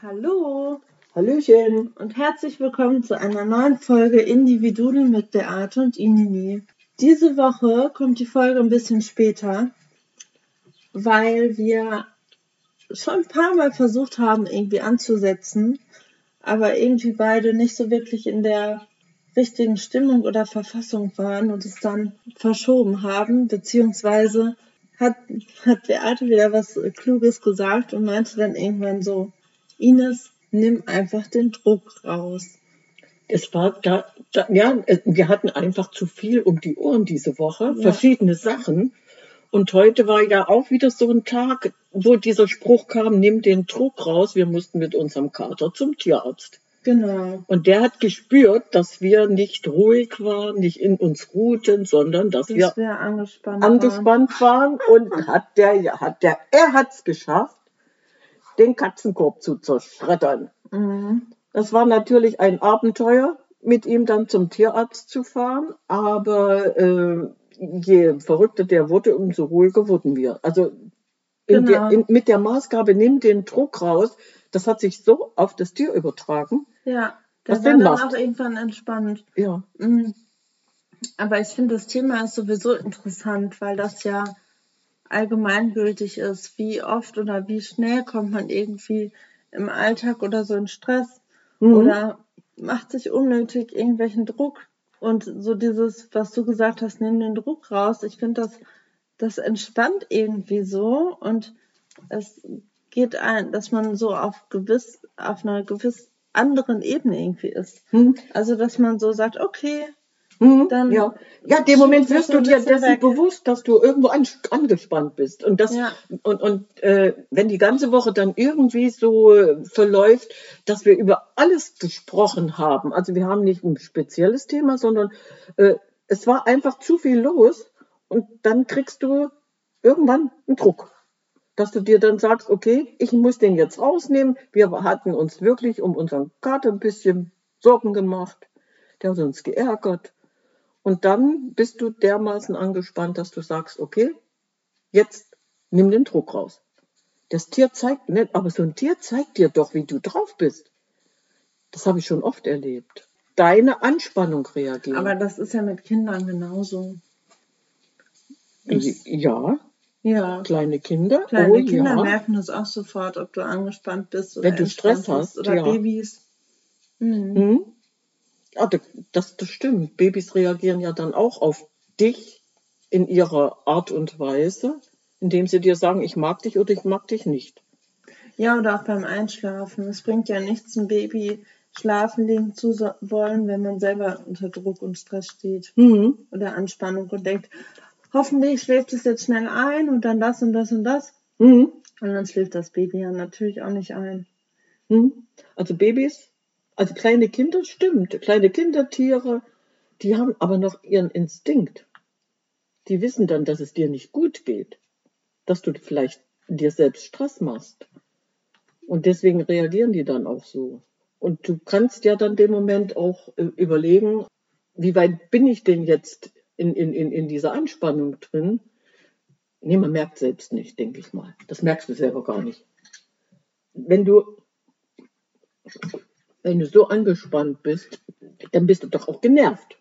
Hallo Hallöchen. und herzlich willkommen zu einer neuen Folge Individudel mit Beate und Inini. Diese Woche kommt die Folge ein bisschen später, weil wir schon ein paar Mal versucht haben, irgendwie anzusetzen, aber irgendwie beide nicht so wirklich in der richtigen Stimmung oder Verfassung waren und es dann verschoben haben, beziehungsweise hat, hat Beate wieder was Kluges gesagt und meinte dann irgendwann so, Ines, nimm einfach den Druck raus. Es war da, da, ja, äh, wir hatten einfach zu viel um die Ohren diese Woche, Ja. verschiedene Sachen. Und heute war ja auch wieder so ein Tag, wo dieser Spruch kam, nimm den Druck raus. Wir mussten mit unserem Kater zum Tierarzt. Genau. Und der hat gespürt, dass wir nicht ruhig waren, nicht in uns ruhten, sondern dass Das wir wäre angespannt. waren. angespannt waren. Und hat der, ja, hat der, er hat's geschafft, den Katzenkorb zu zerschreddern. Mhm. Das war natürlich ein Abenteuer, mit ihm dann zum Tierarzt zu fahren, aber äh, je verrückter der wurde, umso ruhiger wurden wir. Also Genau. der, in, mit der Maßgabe, nimm den Druck raus, das hat sich so auf das Tier übertragen. Ja, der Was war dann macht. auch irgendwann entspannt. Ja, Mhm. Aber ich finde, das Thema ist sowieso interessant, weil das ja allgemeingültig ist. Wie oft oder wie schnell kommt man irgendwie im Alltag oder so in Stress Mhm. oder macht sich unnötig irgendwelchen Druck. Und so dieses, was du gesagt hast, nimm den Druck raus. Ich finde, das, das entspannt irgendwie so und es geht ein, dass man so auf gewiss, auf einer gewiss anderen Ebene irgendwie ist. Mhm. Also, dass man so sagt, okay, Mhm, Dann ja. ja, dem Moment wirst du dir dessen weg. bewusst, dass du irgendwo an, angespannt bist. Und das Ja. und, und äh, wenn die ganze Woche dann irgendwie so äh, verläuft, dass wir über alles gesprochen haben. Also wir haben nicht ein spezielles Thema, sondern äh, es war einfach zu viel los und dann kriegst du irgendwann einen Druck. Dass du dir dann sagst, okay, ich muss den jetzt rausnehmen. Wir hatten uns wirklich um unseren Kater ein bisschen Sorgen gemacht. Der hat uns geärgert. Und dann bist du dermaßen angespannt, dass du sagst, okay, jetzt nimm den Druck raus. Das Tier zeigt nicht, aber so ein Tier zeigt dir doch, wie du drauf bist. Das habe ich schon oft erlebt. Deine Anspannung reagiert. aber das ist ja mit Kindern genauso. Das, ja, ja, kleine Kinder. kleine oh, Kinder ja. merken das auch sofort, ob du angespannt bist oder Wenn du Stress hast, oder ja. Babys. Mhm. Hm? Ja, das, das, stimmt. Babys reagieren ja dann auch auf dich in ihrer Art und Weise, indem sie dir sagen, ich mag dich oder ich mag dich nicht. Ja, oder auch beim Einschlafen. Es bringt ja nichts, ein Baby schlafen legen zu wollen, wenn man selber unter Druck und Stress steht Mhm. oder Anspannung und denkt, hoffentlich schläft es jetzt schnell ein und dann das und das und das. Mhm. Und dann schläft das Baby ja natürlich auch nicht ein. Mhm. Also Babys, also kleine Kinder, stimmt. Kleine Kinder, Tiere, die haben aber noch ihren Instinkt. Die wissen dann, dass es dir nicht gut geht. Dass du vielleicht dir selbst Stress machst. Und deswegen reagieren die dann auch so. Und du kannst ja dann dem Moment auch äh, überlegen, wie weit bin ich denn jetzt in, in, in, in dieser Anspannung drin? Nee, man merkt selbst nicht, denke ich mal. Das merkst du selber gar nicht. Wenn du wenn du so angespannt bist, dann bist du doch auch genervt.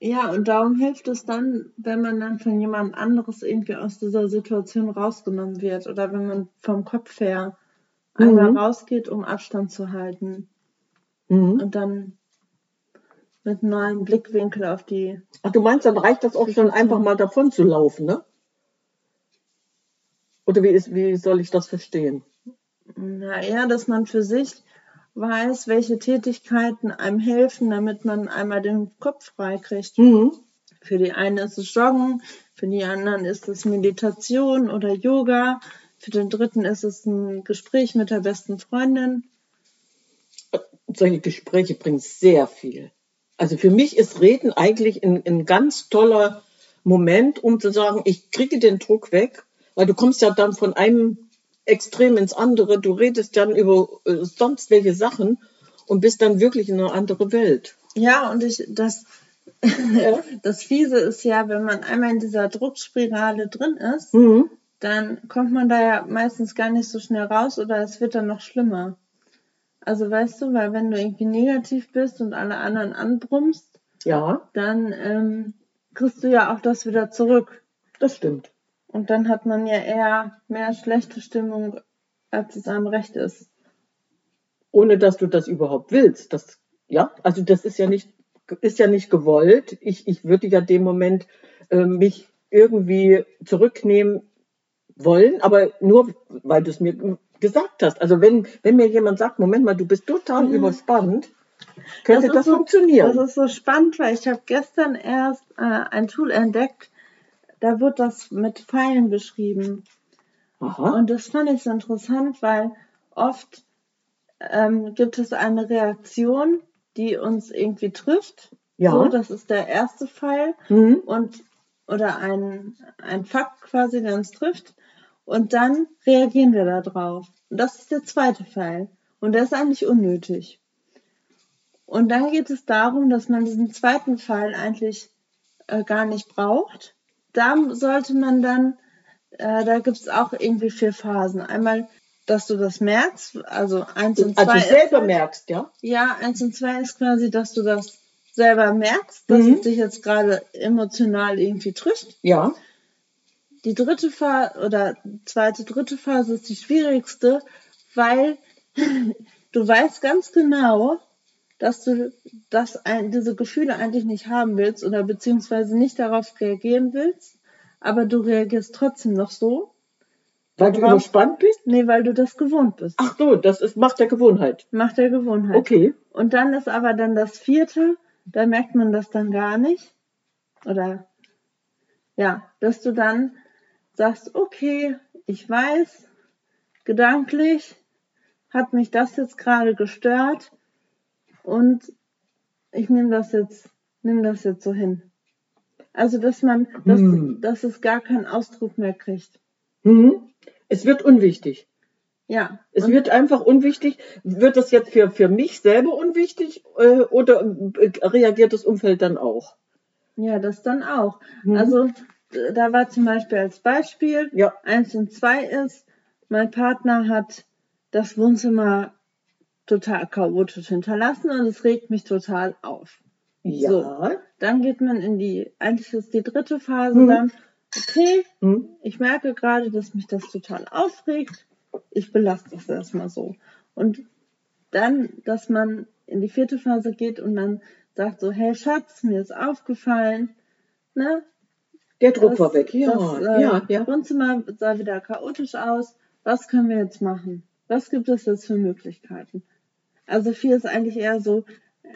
Ja, und darum hilft es dann, wenn man dann von jemand anderes irgendwie aus dieser Situation rausgenommen wird oder wenn man vom Kopf her einmal Mhm. rausgeht, um Abstand zu halten Mhm. und dann mit einem neuen Blickwinkel auf die. Ach, du meinst, dann reicht das auch schon einfach mal davon zu laufen, ne? Oder wie, ist, wie soll ich das verstehen? Naja, dass man für sich weiß, welche Tätigkeiten einem helfen, damit man einmal den Kopf frei kriegt. Mhm. Für die einen ist es Joggen, für die anderen ist es Meditation oder Yoga, für den dritten ist es ein Gespräch mit der besten Freundin. Solche Gespräche bringen sehr viel. Also für mich ist Reden eigentlich ein, ein ganz toller Moment, um zu sagen, ich kriege den Druck weg, weil du kommst ja dann von einem Extrem ins andere, du redest dann über äh, sonst welche Sachen und bist dann wirklich in eine andere Welt. Ja, und ich, das, Ja. das Fiese ist ja, wenn man einmal in dieser Druckspirale drin ist, Mhm. dann kommt man da ja meistens gar nicht so schnell raus oder es wird dann noch schlimmer. Also weißt du, weil wenn du irgendwie negativ bist und alle anderen anbrummst, Ja, dann ähm, kriegst du ja auch das wieder zurück. das stimmt. Und dann hat man ja eher mehr schlechte Stimmung, als es einem recht ist. Ohne dass du das überhaupt willst. Das, ja, also das ist ja nicht, ist ja nicht gewollt. Ich, ich würde ja dem Moment äh, mich irgendwie zurücknehmen wollen, aber nur, weil du es mir gesagt hast. Also wenn, wenn mir jemand sagt, Moment mal, du bist total Mhm. überspannt, könnte ist das, so, funktionieren. Das ist so spannend, weil ich habe gestern erst äh, ein Tool entdeckt, da wird das mit Pfeilen beschrieben. Aha. Und das fand ich so interessant, weil oft ähm, gibt es eine Reaktion, die uns irgendwie trifft. Ja. So, das ist der erste Pfeil. Mhm. Und, oder ein, ein Fakt quasi, der uns trifft. Und dann reagieren wir da drauf. Und das ist der zweite Pfeil. Und der ist eigentlich unnötig. Und dann geht es darum, dass man diesen zweiten Pfeil eigentlich äh, gar nicht braucht. Da sollte man dann, äh, da gibt es auch irgendwie vier Phasen. Einmal, dass du das merkst, also eins und zwei. Also ist selber halt- merkst, ja? ja, eins und zwei ist quasi, dass du das selber merkst, dass Mhm. es dich jetzt gerade emotional irgendwie trifft. Ja. Die dritte Phase oder zweite, dritte Phase ist die schwierigste, weil du weißt ganz genau, dass du das ein, diese Gefühle eigentlich nicht haben willst oder beziehungsweise nicht darauf reagieren willst, aber du reagierst trotzdem noch so. Weil du überspannt bist? Nee, weil du das gewohnt bist. Ach so, das ist Macht der Gewohnheit. Macht der Gewohnheit. Okay. Und dann ist aber dann das vierte, da merkt man das dann gar nicht. Oder ja, dass du dann sagst, okay, ich weiß, gedanklich hat mich das jetzt gerade gestört und ich nehme das jetzt, nehme das jetzt so hin. Also dass man, dass, Hm. dass es gar keinen Ausdruck mehr kriegt. Mhm. Es wird unwichtig. Ja. Es wird einfach unwichtig. Wird das jetzt für, für mich selber unwichtig äh, oder äh, reagiert das Umfeld dann auch? Ja, das dann auch. Mhm. Also da war zum Beispiel als Beispiel, Ja. eins und zwei ist, mein Partner hat das Wohnzimmer total chaotisch hinterlassen und es regt mich total auf. Ja. So. Dann geht man in die, eigentlich ist die dritte Phase Mhm. dann, okay, Hm? ich merke gerade, dass mich das total aufregt. Ich belasse das erstmal so. Und dann, dass man in die vierte Phase geht und dann sagt so, hey Schatz, mir ist aufgefallen, ne? Der Druck das- war weg. Ja, das, äh, ja, ja. Wohnzimmer sah wieder chaotisch aus. Was können wir jetzt machen? Was gibt es jetzt für Möglichkeiten? Also vier ist eigentlich eher so,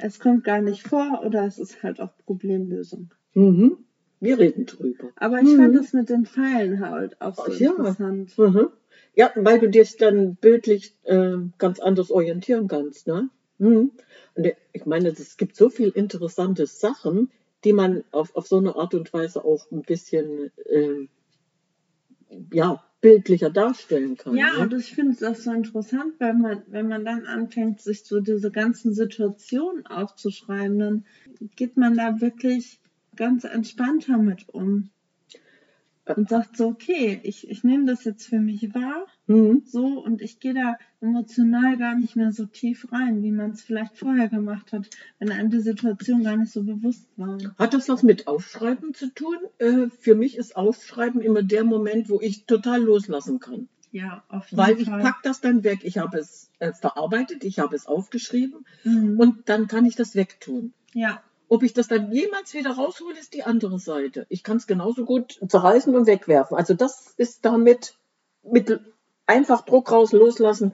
es kommt gar nicht vor oder es ist halt auch Problemlösung. Mhm. Wir reden drüber. Aber ich Mhm. fand das mit den Pfeilen halt auch so Ja. interessant. Mhm. Ja, weil du dich dann bildlich äh, ganz anders orientieren kannst. Ne? Mhm. Und ich meine, es gibt so viel interessante Sachen, die man auf, auf so eine Art und Weise auch ein bisschen äh, ja, bildlicher darstellen kann. Ja, ne? und ich finde das so interessant, weil man, wenn man dann anfängt, sich so diese ganzen Situationen aufzuschreiben, dann geht man da wirklich ganz entspannter mit um. Und sagt so, okay, ich, ich nehme das jetzt für mich wahr, Mhm. so, und ich gehe da emotional gar nicht mehr so tief rein, wie man es vielleicht vorher gemacht hat, wenn einem die Situation gar nicht so bewusst war. Hat das was mit Aufschreiben zu tun? Äh, für mich ist Aufschreiben immer der Moment, wo ich total loslassen kann. Ja, auf jeden Weil ich Fall. pack das dann weg. Ich habe es äh, verarbeitet, ich habe es aufgeschrieben Mhm. und dann kann ich das wegtun. ja, Ob ich das dann jemals wieder raushole, ist die andere Seite. Ich kann es genauso gut zerreißen und wegwerfen. Also das ist damit mit einfach Druck raus, loslassen,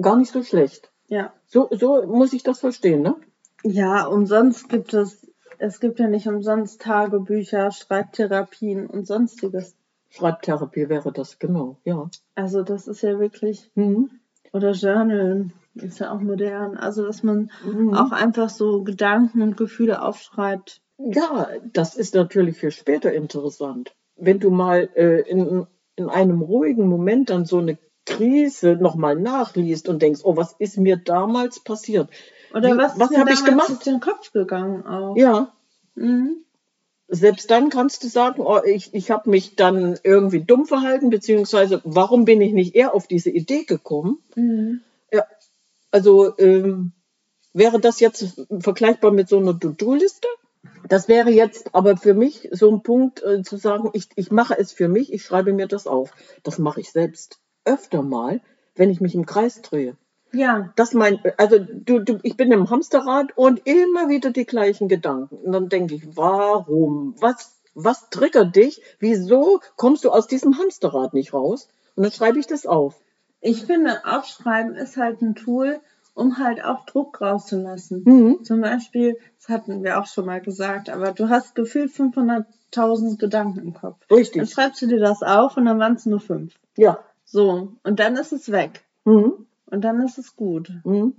gar nicht so schlecht. ja. So, so muss ich das verstehen, ne? Ja, umsonst gibt es, es gibt ja nicht umsonst Tagebücher, Schreibtherapien und sonstiges. Schreibtherapie wäre das, genau, ja. Also das ist ja wirklich, Mhm. oder Journalen ist ja auch modern. Also dass man Mhm. auch einfach so Gedanken und Gefühle aufschreibt. Ja, das ist natürlich für später interessant. Wenn du mal äh, in, in einem ruhigen Moment dann so eine Krise nochmal nachliest und denkst, oh, was ist mir damals passiert? Oder Wie- was, was ist mir hab ich gemacht? durch den Kopf gegangen auch. Ja, Mhm. selbst dann kannst du sagen, oh, ich, ich habe mich dann irgendwie dumm verhalten, beziehungsweise warum bin ich nicht eher auf diese Idee gekommen? Mhm. Ja, Also ähm, wäre das jetzt vergleichbar mit so einer To-Do-Liste? Das wäre jetzt aber für mich so ein Punkt äh, zu sagen, ich, ich mache es für mich, ich schreibe mir das auf. Das mache ich selbst öfter mal, wenn ich mich im Kreis drehe. Ja. Das mein, also du, du, ich bin im Hamsterrad und immer wieder die gleichen Gedanken. Und dann denke ich, warum? Was, was triggert dich? Wieso kommst du aus diesem Hamsterrad nicht raus? Und dann schreibe ich das auf. Ich finde, Aufschreiben ist halt ein Tool, um halt auch Druck rauszulassen. Mhm. Zum Beispiel, das hatten wir auch schon mal gesagt, aber du hast gefühlt 500.000 Gedanken im Kopf. Dann Richtig. schreibst du dir das auf und dann waren es nur fünf. Ja. So, und dann ist es weg. Mhm. Und dann ist es gut. Mhm.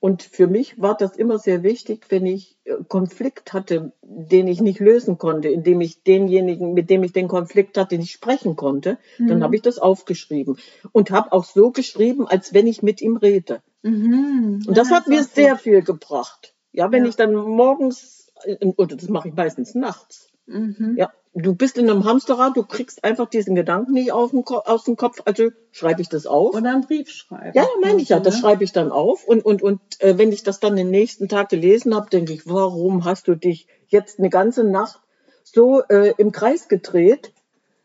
Und für mich war das immer sehr wichtig, wenn ich äh, Konflikt hatte, den ich nicht lösen konnte, indem ich denjenigen, mit dem ich den Konflikt hatte, nicht sprechen konnte, dann Mhm. habe ich das aufgeschrieben und habe auch so geschrieben, als wenn ich mit ihm rede. Mhm. Und das Ja, hat ist mir sehr gut. viel gebracht. Ja, wenn Ja. ich dann morgens, äh, oder das mache ich meistens nachts, Mhm. ja, du bist in einem Hamsterrad, du kriegst einfach diesen Gedanken nicht Ko aus dem Kopf, also schreibe ich das auf. Oder einen Brief schreiben. Ja, meine ich ja, das ne? schreibe ich dann auf. Und, und, und äh, wenn ich das dann den nächsten Tag gelesen habe, denke ich, warum hast du dich jetzt eine ganze Nacht so äh, im Kreis gedreht?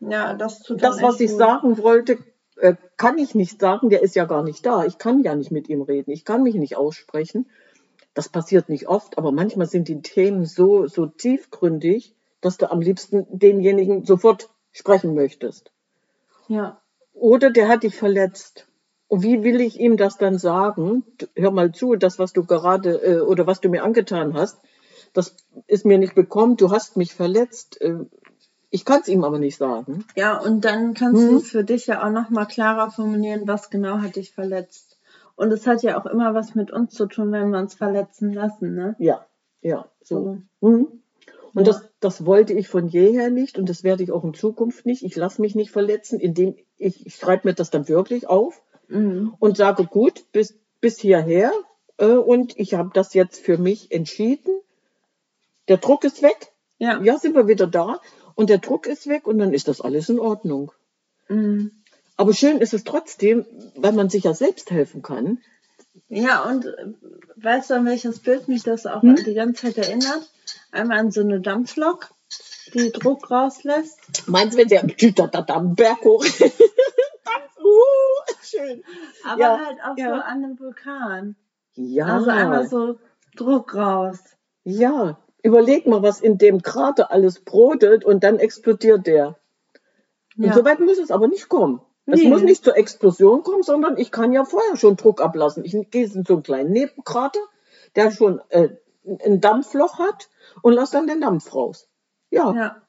Ja, das tut Das, was ich gut. sagen wollte, äh, kann ich nicht sagen, der ist ja gar nicht da. Ich kann ja nicht mit ihm reden, ich kann mich nicht aussprechen. Das passiert nicht oft, aber manchmal sind die Themen so, so tiefgründig, dass du am liebsten denjenigen sofort sprechen möchtest. Ja. Oder der hat dich verletzt. Und wie will ich ihm das dann sagen? Hör mal zu, das, was du gerade äh, oder was du mir angetan hast, das ist mir nicht bekommen. Du hast mich verletzt. Äh, ich kann es ihm aber nicht sagen. Ja, und dann kannst Mhm. du für dich ja auch nochmal klarer formulieren, was genau hat dich verletzt. Und es hat ja auch immer was mit uns zu tun, wenn wir uns verletzen lassen, ne? Ja, ja, so. So. Mhm. Und Ja. das, das wollte ich von jeher nicht und das werde ich auch in Zukunft nicht. Ich lasse mich nicht verletzen, indem ich, ich schreibe mir das dann wirklich auf Mhm. und sage, gut, bis, bis hierher äh, und ich habe das jetzt für mich entschieden. Der Druck ist weg. Ja. Ja, sind wir wieder da und der Druck ist weg und dann ist das alles in Ordnung. Mhm. Aber schön ist es trotzdem, weil man sich ja selbst helfen kann. Ja, und äh, weißt du, an welches Bild mich das auch Hm? die ganze Zeit erinnert? Einmal an so eine Dampflok, die Druck rauslässt. Meinst du, wenn der Berg hoch. uh, schön. Aber Ja, halt auch ja. so an einem Vulkan. Ja, Also einmal so Druck raus. ja. Überleg mal, was in dem Krater alles brodelt und dann explodiert der. Und Ja. so weit muss es aber nicht kommen. Es Nee. muss nicht zur Explosion kommen, sondern ich kann ja vorher schon Druck ablassen. Ich gehe in so einen kleinen Nebenkrater, der schon äh, ein Dampfloch hat und lasse dann den Dampf raus. Ja, Ja.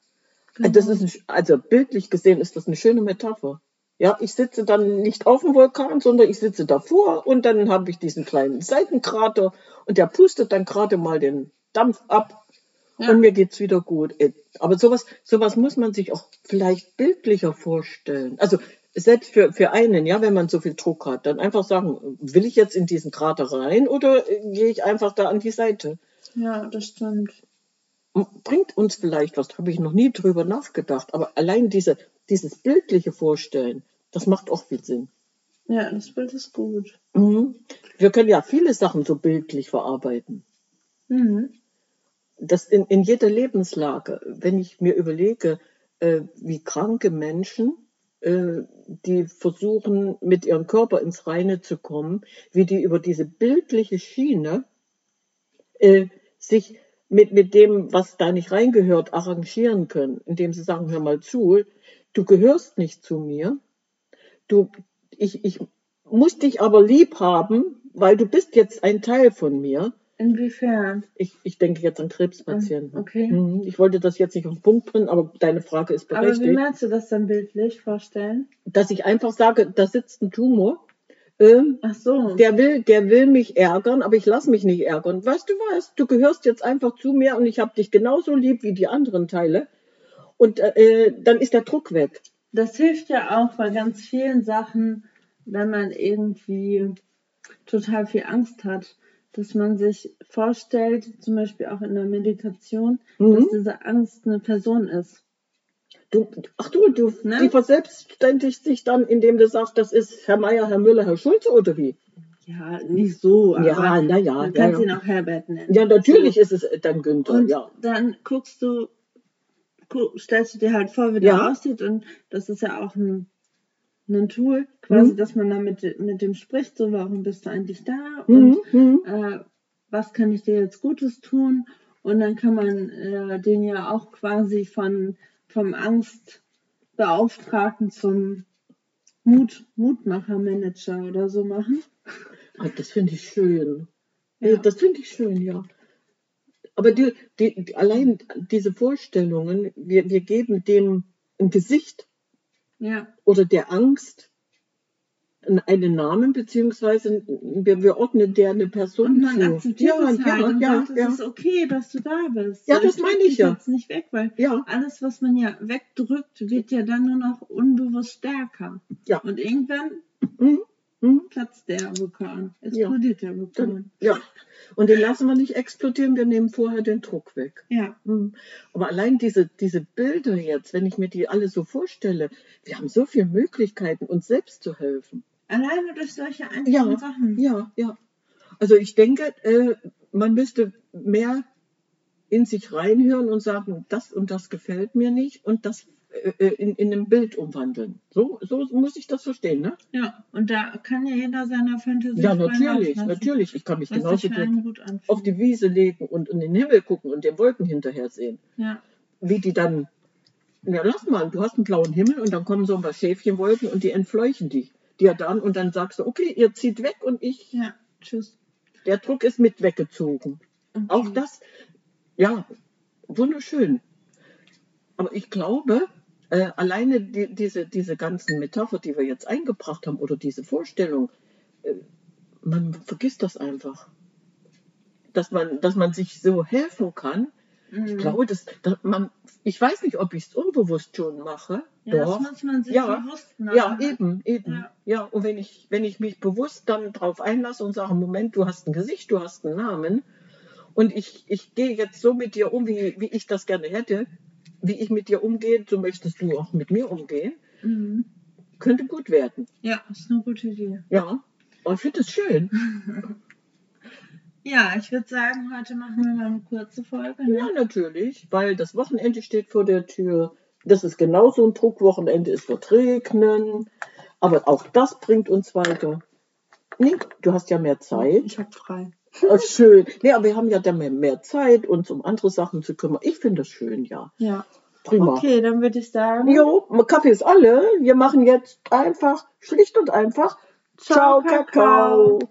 Äh, das ist ein, also bildlich gesehen ist das eine schöne Metapher. Ja, ich sitze dann nicht auf dem Vulkan, sondern ich sitze davor und dann habe ich diesen kleinen Seitenkrater und der pustet dann gerade mal den Dampf ab Ja. und mir geht's wieder gut. Äh, Aber sowas, sowas muss man sich auch vielleicht bildlicher vorstellen. Also selbst für, für einen, ja, wenn man so viel Druck hat, dann einfach sagen, will ich jetzt in diesen Krater rein oder äh, gehe ich einfach da an die Seite? Ja, das stimmt. Bringt uns vielleicht was, habe ich noch nie drüber nachgedacht, aber allein diese, dieses bildliche Vorstellen, das macht auch viel Sinn. Ja, das Bild ist gut. Mhm. Wir können ja viele Sachen so bildlich verarbeiten. Mhm. Das in, in jeder Lebenslage, wenn ich mir überlege, äh, wie kranke Menschen, äh, die versuchen, mit ihrem Körper ins Reine zu kommen, wie die über diese bildliche Schiene äh, sich mit, mit dem, was da nicht reingehört, arrangieren können, indem sie sagen, hör mal zu, du gehörst nicht zu mir, du, ich, ich muss dich aber lieb haben, weil du bist jetzt ein Teil von mir. Inwiefern? Ich, ich denke jetzt an Krebspatienten. Ah, okay. Mhm. Ich wollte das jetzt nicht auf den Punkt bringen, aber deine Frage ist Aber wie berechtigt. meinst du das dann bildlich vorstellen? Dass ich einfach sage, da sitzt ein Tumor, ähm, Ach so. der will, der will mich ärgern, aber ich lass mich nicht ärgern. Weißt du was? Du gehörst jetzt einfach zu mir und ich habe dich genauso lieb wie die anderen Teile. Und äh, dann ist der Druck weg. Das hilft ja auch bei ganz vielen Sachen, wenn man irgendwie total viel Angst hat, dass man sich vorstellt, zum Beispiel auch in der Meditation, Mhm. dass diese Angst eine Person ist. Du, ach du, du, Ne? die verselbstständigt sich dann, indem du sagst, das ist Herr Meier, Herr Müller, Herr Schulze oder wie? Ja, nicht so, aber Ja, na ja, du ja, ihn auch Herbert nennen. Ja, natürlich ist es dann Günther, Und ja. dann guckst du, gu stellst du dir halt vor, wie der Ja. aussieht und das ist ja auch ein, ein Tool, quasi, Mhm. dass man dann mit, mit dem spricht, so warum bist du eigentlich da Mhm, und mhm. äh, was kann ich dir jetzt Gutes tun und dann kann man äh, den ja auch quasi von vom Angstbeauftragten zum Mut, Mutmacher-Manager oder so machen. Ah, Das finde ich schön. Ja. Das finde ich schön, ja. Aber die, die, allein diese Vorstellungen, wir, wir geben dem ein Gesicht Ja, oder der Angst einen Namen, beziehungsweise wir, wir ordnen der eine Person und man zu. akzeptiert ja, es halt ja, und ja, sagt, ja. es ist okay, dass du da bist. Ja, das drück meine ich ja. jetzt nicht weg, weil ja, alles, was man ja wegdrückt, wird ja dann nur noch unbewusst stärker. Ja. Und irgendwann mhm, mhm, platzt der Vulkan, Ja. explodiert der Vulkan. ja. Und den lassen wir nicht explodieren, wir nehmen vorher den Druck weg. Ja, Mhm. Aber allein diese, diese Bilder jetzt, wenn ich mir die alle so vorstelle, wir haben so viele Möglichkeiten, uns selbst zu helfen. alleine durch solche einfachen Ja, Sachen. ja, ja. Also ich denke, äh, man müsste mehr in sich reinhören und sagen, das und das gefällt mir nicht und das in, in ein Bild umwandeln. So, so muss ich das verstehen, ne? Ja, und da kann ja jeder seiner Fantasie Ja, natürlich, natürlich. Ich kann mich genauso gut auf die Wiese legen und in den Himmel gucken und den Wolken hinterher sehen. ja, Wie die dann, ja lass mal, du hast einen blauen Himmel und dann kommen so ein paar Schäfchenwolken und die entfleuchen dich. Dir dann und dann sagst du, okay, ihr zieht weg und ich, ja, tschüss. der Druck ist mit weggezogen. Okay. Auch das, ja, wunderschön. Aber ich glaube, äh, alleine die, diese, diese ganzen Metapher, die wir jetzt eingebracht haben, oder diese Vorstellung, äh, man vergisst das einfach. Dass man, dass man sich so helfen kann. Ich Mhm. glaube, dass, dass man, ich weiß nicht, ob ich es unbewusst schon mache. Ja, Doch. das muss man sich Ja, bewusst machen. Ja, eben, eben. Ja. Ja, und wenn ich, wenn ich mich bewusst dann drauf einlasse und sage, Moment, du hast ein Gesicht, du hast einen Namen und ich, ich gehe jetzt so mit dir um, wie, wie ich das gerne hätte, wie ich mit dir umgehe, so möchtest du auch mit mir umgehen, Mhm. könnte gut werden. Ja, ist eine gute Idee. Ja, und ich finde es schön. Ja, ich würde sagen, heute machen wir mal eine kurze Folge. Ne? Ja, natürlich, weil das Wochenende steht vor der Tür. Das ist genauso ein Druckwochenende, es wird regnen. Aber auch das bringt uns weiter. Nee, du hast ja mehr Zeit. Ich habe frei. Ah, schön. Nee, aber wir haben ja dann mehr, mehr Zeit, uns um andere Sachen zu kümmern. Ich finde das schön, ja. Ja. Prima. Okay, dann würde ich sagen. Jo, Kaffee ist alle. Wir machen jetzt einfach, schlicht und einfach, Ciao, Ciao, Kakao. Kakao.